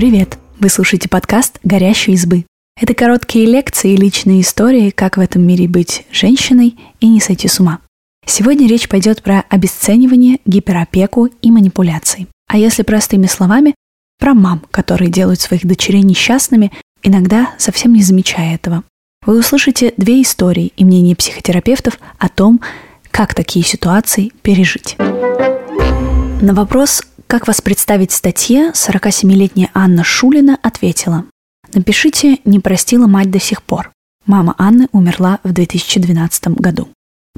Привет! Вы слушаете подкаст «Горящие избы». Это короткие лекции и личные истории, как в этом мире быть женщиной и не сойти с ума. Сегодня речь пойдет про обесценивание, гиперопеку и манипуляции. А если простыми словами, про мам, которые делают своих дочерей несчастными, иногда совсем не замечая этого. Вы услышите две истории и мнения психотерапевтов о том, как такие ситуации пережить. На вопрос, как вас представить в статье, 47-летняя Анна Шулина ответила. Напишите «Не простила мать до сих пор». Мама Анны умерла в 2012 году.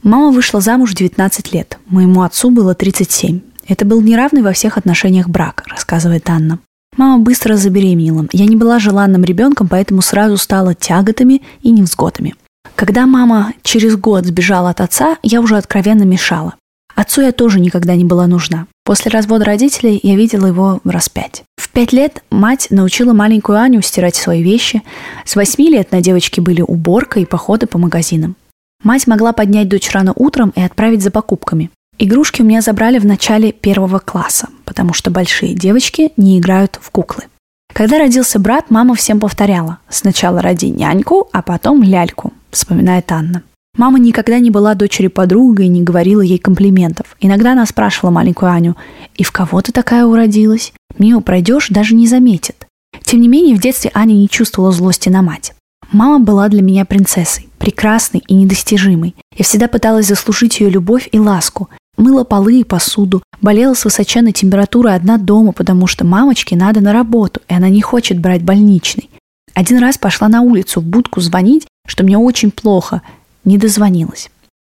Мама вышла замуж в 19 лет. Моему отцу было 37. Это был неравный во всех отношениях брак, рассказывает Анна. Мама быстро забеременела. Я не была желанным ребенком, поэтому сразу стала тяготами и невзгодами. Когда мама через год сбежала от отца, я уже откровенно мешала. Отцу я тоже никогда не была нужна. После развода родителей я видела его раз пять. В пять лет мать научила маленькую Аню стирать свои вещи. С восьми лет на девочке были уборка и походы по магазинам. Мать могла поднять дочь рано утром и отправить за покупками. Игрушки у меня забрали в начале первого класса, потому что большие девочки не играют в куклы. Когда родился брат, мама всем повторяла «сначала роди няньку, а потом ляльку», вспоминает Анна. Мама никогда не была дочери подругой и не говорила ей комплиментов. Иногда она спрашивала маленькую Аню, «И в кого ты такая уродилась? Мимо пройдешь, даже не заметит». Тем не менее, в детстве Аня не чувствовала злости на мать. Мама была для меня принцессой, прекрасной и недостижимой. Я всегда пыталась заслужить ее любовь и ласку. Мыла полы и посуду, болела с высоченной температурой одна дома, потому что мамочке надо на работу, и она не хочет брать больничный. Один раз пошла на улицу в будку звонить, что мне очень плохо, не дозвонилась.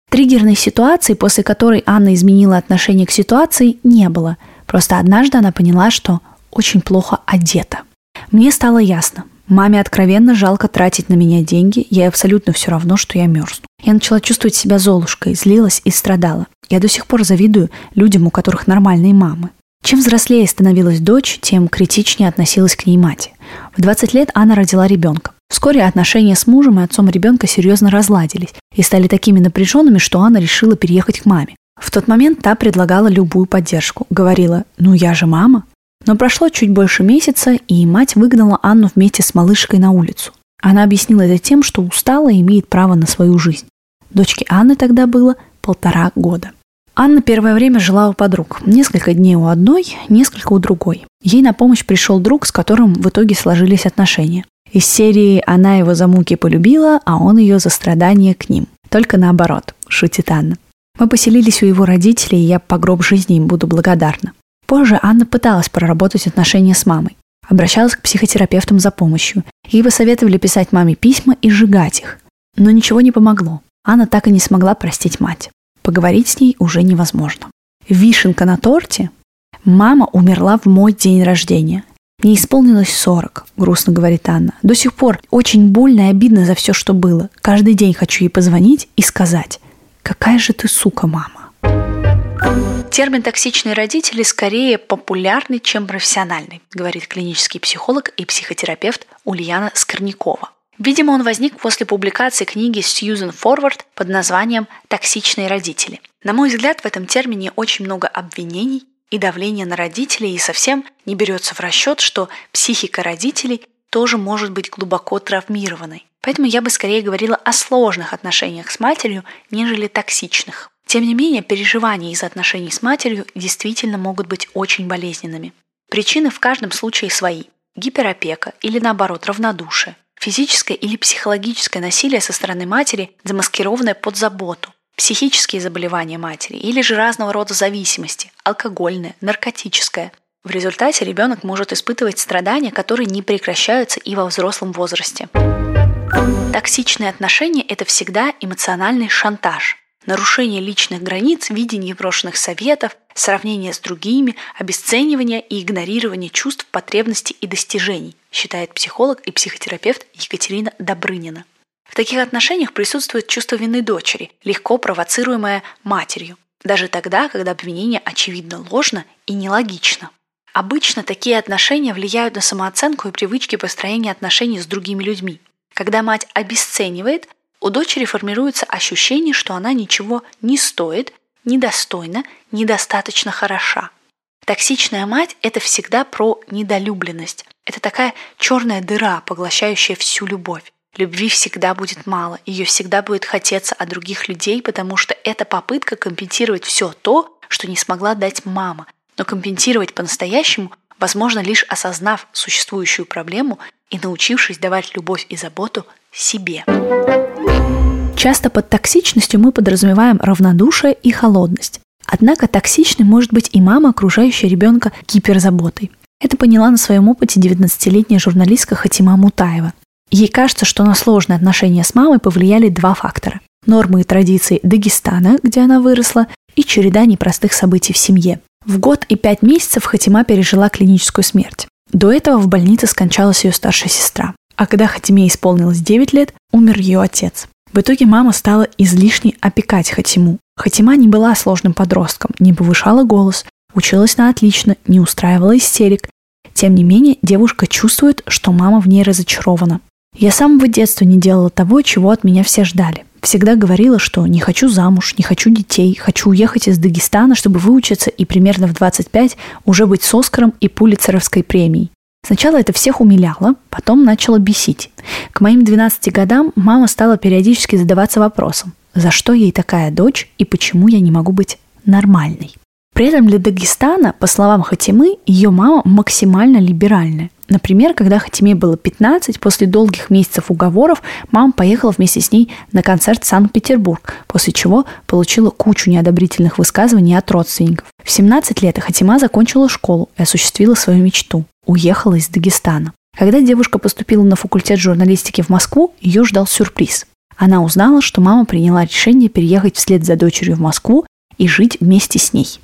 Триггерной ситуации, после которой Анна изменила отношение к ситуации, не было. Просто однажды она поняла, что очень плохо одета. Мне стало ясно. Маме откровенно жалко тратить на меня деньги, ей абсолютно все равно, что я мерзну. Я начала чувствовать себя золушкой, злилась и страдала. Я до сих пор завидую людям, у которых нормальные мамы. Чем взрослее становилась дочь, тем критичнее относилась к ней мать. В 20 лет Анна родила ребенка. Вскоре отношения с мужем и отцом ребенка серьезно разладились и стали такими напряженными, что Анна решила переехать к маме. В тот момент та предлагала любую поддержку. Говорила «ну я же мама». Но прошло чуть больше месяца, и мать выгнала Анну вместе с малышкой на улицу. Она объяснила это тем, что устала и имеет право на свою жизнь. Дочке Анны тогда было полтора года. Анна первое время жила у подруг. Несколько дней у одной, несколько у другой. Ей на помощь пришел друг, с которым в итоге сложились отношения. Из серии «Она его за муки полюбила, а он ее за страдания к ним». Только наоборот, шутит Анна. Мы поселились у его родителей, и я по гроб жизни им буду благодарна. Позже Анна пыталась проработать отношения с мамой. Обращалась к психотерапевтам за помощью. Ей посоветовали писать маме письма и сжигать их. Но ничего не помогло. Анна так и не смогла простить мать. Поговорить с ней уже невозможно. Вишенка на торте. Мама умерла в мой день рождения. Мне исполнилось 40, грустно говорит Анна. До сих пор очень больно и обидно за все, что было. Каждый день хочу ей позвонить и сказать, какая же ты сука, мама. Термин «токсичные родители» скорее популярный, чем профессиональный, говорит клинический психолог и психотерапевт Ульяна Скорнякова. Видимо, он возник после публикации книги Сьюзен Форвард под названием «Токсичные родители». На мой взгляд, в этом термине очень много обвинений и давление на родителей, и совсем не берется в расчет, что психика родителей тоже может быть глубоко травмированной. Поэтому я бы скорее говорила о сложных отношениях с матерью, нежели токсичных. Тем не менее, переживания из отношений с матерью действительно могут быть очень болезненными. Причины в каждом случае свои. Гиперопека или наоборот равнодушие. Физическое или психологическое насилие со стороны матери, замаскированное под заботу психические заболевания матери или же разного рода зависимости, алкогольная, наркотическая. В результате ребенок может испытывать страдания, которые не прекращаются и во взрослом возрасте. Токсичные отношения – это всегда эмоциональный шантаж, нарушение личных границ, видение брошенных советов, сравнение с другими, обесценивание и игнорирование чувств, потребностей и достижений, считает психолог и психотерапевт Екатерина Добрынина. В таких отношениях присутствует чувство вины дочери, легко провоцируемое матерью, даже тогда, когда обвинение очевидно ложно и нелогично. Обычно такие отношения влияют на самооценку и привычки построения отношений с другими людьми. Когда мать обесценивает, у дочери формируется ощущение, что она ничего не стоит, недостойна, недостаточно хороша. Токсичная мать – это всегда про недолюбленность. Это такая черная дыра, поглощающая всю любовь. Любви всегда будет мало, ее всегда будет хотеться от других людей, потому что это попытка компенсировать все то, что не смогла дать мама. Но компенсировать по-настоящему возможно лишь осознав существующую проблему и научившись давать любовь и заботу себе. Часто под токсичностью мы подразумеваем равнодушие и холодность. Однако токсичной может быть и мама, окружающая ребенка гиперзаботой. Это поняла на своем опыте 19-летняя журналистка Хатима Мутаева. Ей кажется, что на сложные отношения с мамой повлияли два фактора. Нормы и традиции Дагестана, где она выросла, и череда непростых событий в семье. В год и пять месяцев Хатима пережила клиническую смерть. До этого в больнице скончалась ее старшая сестра. А когда Хатиме исполнилось 9 лет, умер ее отец. В итоге мама стала излишне опекать Хатиму. Хатима не была сложным подростком, не повышала голос, училась на отлично, не устраивала истерик. Тем не менее, девушка чувствует, что мама в ней разочарована. Я с самого детства не делала того, чего от меня все ждали. Всегда говорила, что не хочу замуж, не хочу детей, хочу уехать из Дагестана, чтобы выучиться и примерно в 25 уже быть с Оскаром и Пулицеровской премией. Сначала это всех умиляло, потом начало бесить. К моим 12 годам мама стала периодически задаваться вопросом, за что ей такая дочь и почему я не могу быть нормальной. При этом для Дагестана, по словам Хатимы, ее мама максимально либеральная. Например, когда Хатиме было 15, после долгих месяцев уговоров мама поехала вместе с ней на концерт в Санкт-Петербург, после чего получила кучу неодобрительных высказываний от родственников. В 17 лет Хатима закончила школу и осуществила свою мечту – уехала из Дагестана. Когда девушка поступила на факультет журналистики в Москву, ее ждал сюрприз. Она узнала, что мама приняла решение переехать вслед за дочерью в Москву и жить вместе с ней.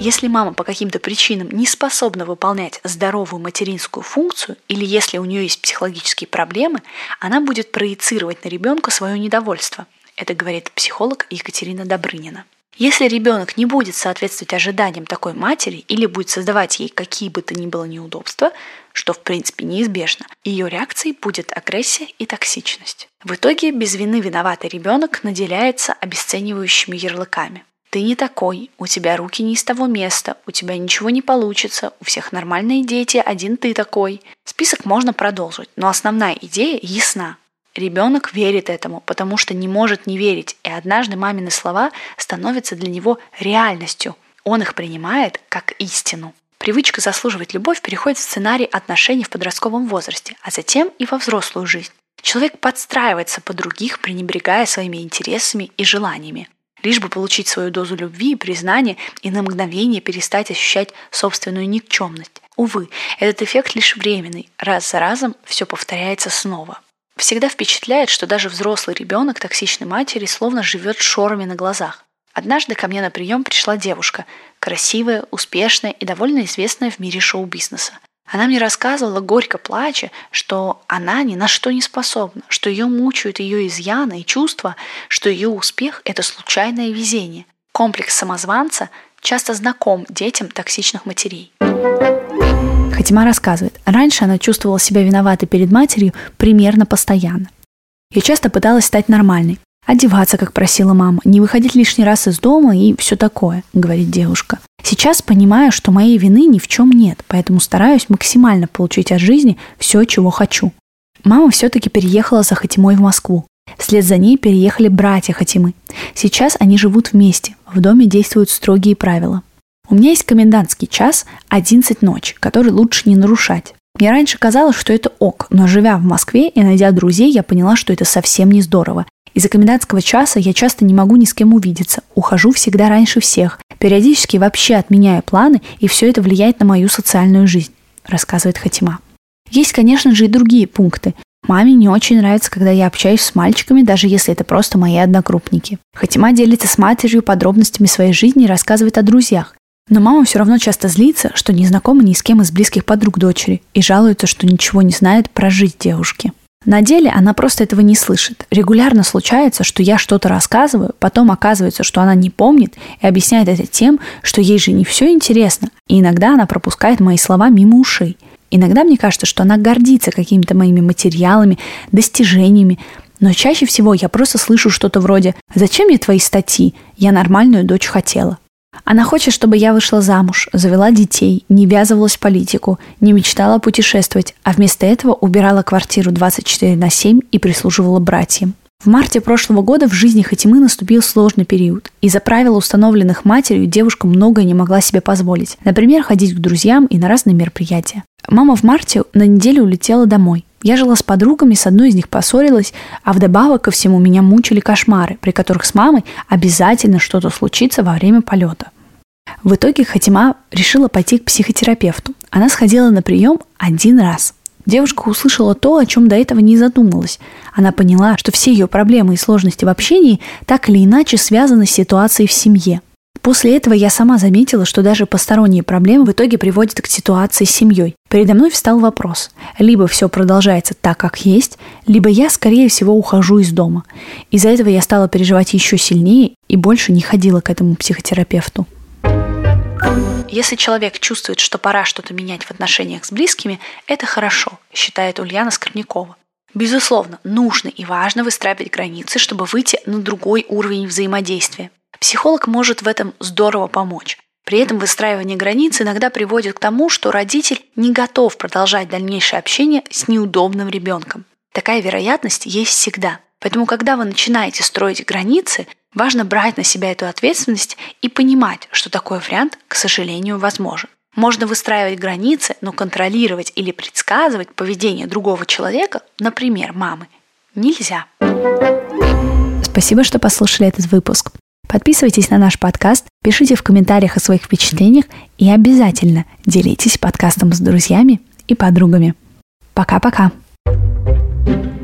Если мама по каким-то причинам не способна выполнять здоровую материнскую функцию, или если у нее есть психологические проблемы, она будет проецировать на ребенка свое недовольство. Это говорит психолог Екатерина Добрынина. Если ребенок не будет соответствовать ожиданиям такой матери или будет создавать ей какие бы то ни было неудобства, что в принципе неизбежно, ее реакцией будет агрессия и токсичность. В итоге без вины виноватый ребенок наделяется обесценивающими ярлыками. Ты не такой, у тебя руки не из того места, у тебя ничего не получится, у всех нормальные дети, один ты такой. Список можно продолжить, но основная идея ясна. Ребенок верит этому, потому что не может не верить, и однажды мамины слова становятся для него реальностью. Он их принимает как истину. Привычка заслуживать любовь переходит в сценарий отношений в подростковом возрасте, а затем и во взрослую жизнь. Человек подстраивается под других, пренебрегая своими интересами и желаниями лишь бы получить свою дозу любви и признания и на мгновение перестать ощущать собственную никчемность. Увы, этот эффект лишь временный, раз за разом все повторяется снова. Всегда впечатляет, что даже взрослый ребенок токсичной матери словно живет шорами на глазах. Однажды ко мне на прием пришла девушка, красивая, успешная и довольно известная в мире шоу-бизнеса. Она мне рассказывала, горько плача, что она ни на что не способна, что ее мучают ее изъяны и чувства, что ее успех – это случайное везение. Комплекс самозванца часто знаком детям токсичных матерей. Хатима рассказывает, раньше она чувствовала себя виноватой перед матерью примерно постоянно. Я часто пыталась стать нормальной, одеваться, как просила мама, не выходить лишний раз из дома и все такое, говорит девушка. Сейчас понимаю, что моей вины ни в чем нет, поэтому стараюсь максимально получить от жизни все, чего хочу. Мама все-таки переехала за Хатимой в Москву. Вслед за ней переехали братья Хатимы. Сейчас они живут вместе. В доме действуют строгие правила. У меня есть комендантский час 11 ночи, который лучше не нарушать. Мне раньше казалось, что это ок, но живя в Москве и найдя друзей, я поняла, что это совсем не здорово. Из-за комендантского часа я часто не могу ни с кем увидеться, ухожу всегда раньше всех, периодически вообще отменяю планы, и все это влияет на мою социальную жизнь, рассказывает Хатима. Есть, конечно же, и другие пункты. Маме не очень нравится, когда я общаюсь с мальчиками, даже если это просто мои одногруппники. Хатима делится с матерью подробностями своей жизни и рассказывает о друзьях. Но мама все равно часто злится, что не знакома ни с кем из близких подруг дочери и жалуется, что ничего не знает про жизнь девушки. На деле она просто этого не слышит. Регулярно случается, что я что-то рассказываю, потом оказывается, что она не помнит и объясняет это тем, что ей же не все интересно, и иногда она пропускает мои слова мимо ушей. Иногда мне кажется, что она гордится какими-то моими материалами, достижениями, но чаще всего я просто слышу что-то вроде «Зачем мне твои статьи? Я нормальную дочь хотела». Она хочет, чтобы я вышла замуж, завела детей, не ввязывалась в политику, не мечтала путешествовать, а вместо этого убирала квартиру 24 на 7 и прислуживала братьям. В марте прошлого года в жизни Хатимы наступил сложный период. Из-за правил, установленных матерью, девушка многое не могла себе позволить. Например, ходить к друзьям и на разные мероприятия. Мама в марте на неделю улетела домой. Я жила с подругами, с одной из них поссорилась, а вдобавок ко всему меня мучили кошмары, при которых с мамой обязательно что-то случится во время полета. В итоге Хатима решила пойти к психотерапевту. Она сходила на прием один раз. Девушка услышала то, о чем до этого не задумалась. Она поняла, что все ее проблемы и сложности в общении так или иначе связаны с ситуацией в семье. После этого я сама заметила, что даже посторонние проблемы в итоге приводят к ситуации с семьей. Передо мной встал вопрос. Либо все продолжается так, как есть, либо я, скорее всего, ухожу из дома. Из-за этого я стала переживать еще сильнее и больше не ходила к этому психотерапевту. Если человек чувствует, что пора что-то менять в отношениях с близкими, это хорошо, считает Ульяна Скорнякова. Безусловно, нужно и важно выстраивать границы, чтобы выйти на другой уровень взаимодействия. Психолог может в этом здорово помочь. При этом выстраивание границ иногда приводит к тому, что родитель не готов продолжать дальнейшее общение с неудобным ребенком. Такая вероятность есть всегда. Поэтому, когда вы начинаете строить границы, важно брать на себя эту ответственность и понимать, что такой вариант, к сожалению, возможен. Можно выстраивать границы, но контролировать или предсказывать поведение другого человека, например, мамы, нельзя. Спасибо, что послушали этот выпуск. Подписывайтесь на наш подкаст, пишите в комментариях о своих впечатлениях и обязательно делитесь подкастом с друзьями и подругами. Пока-пока. thank you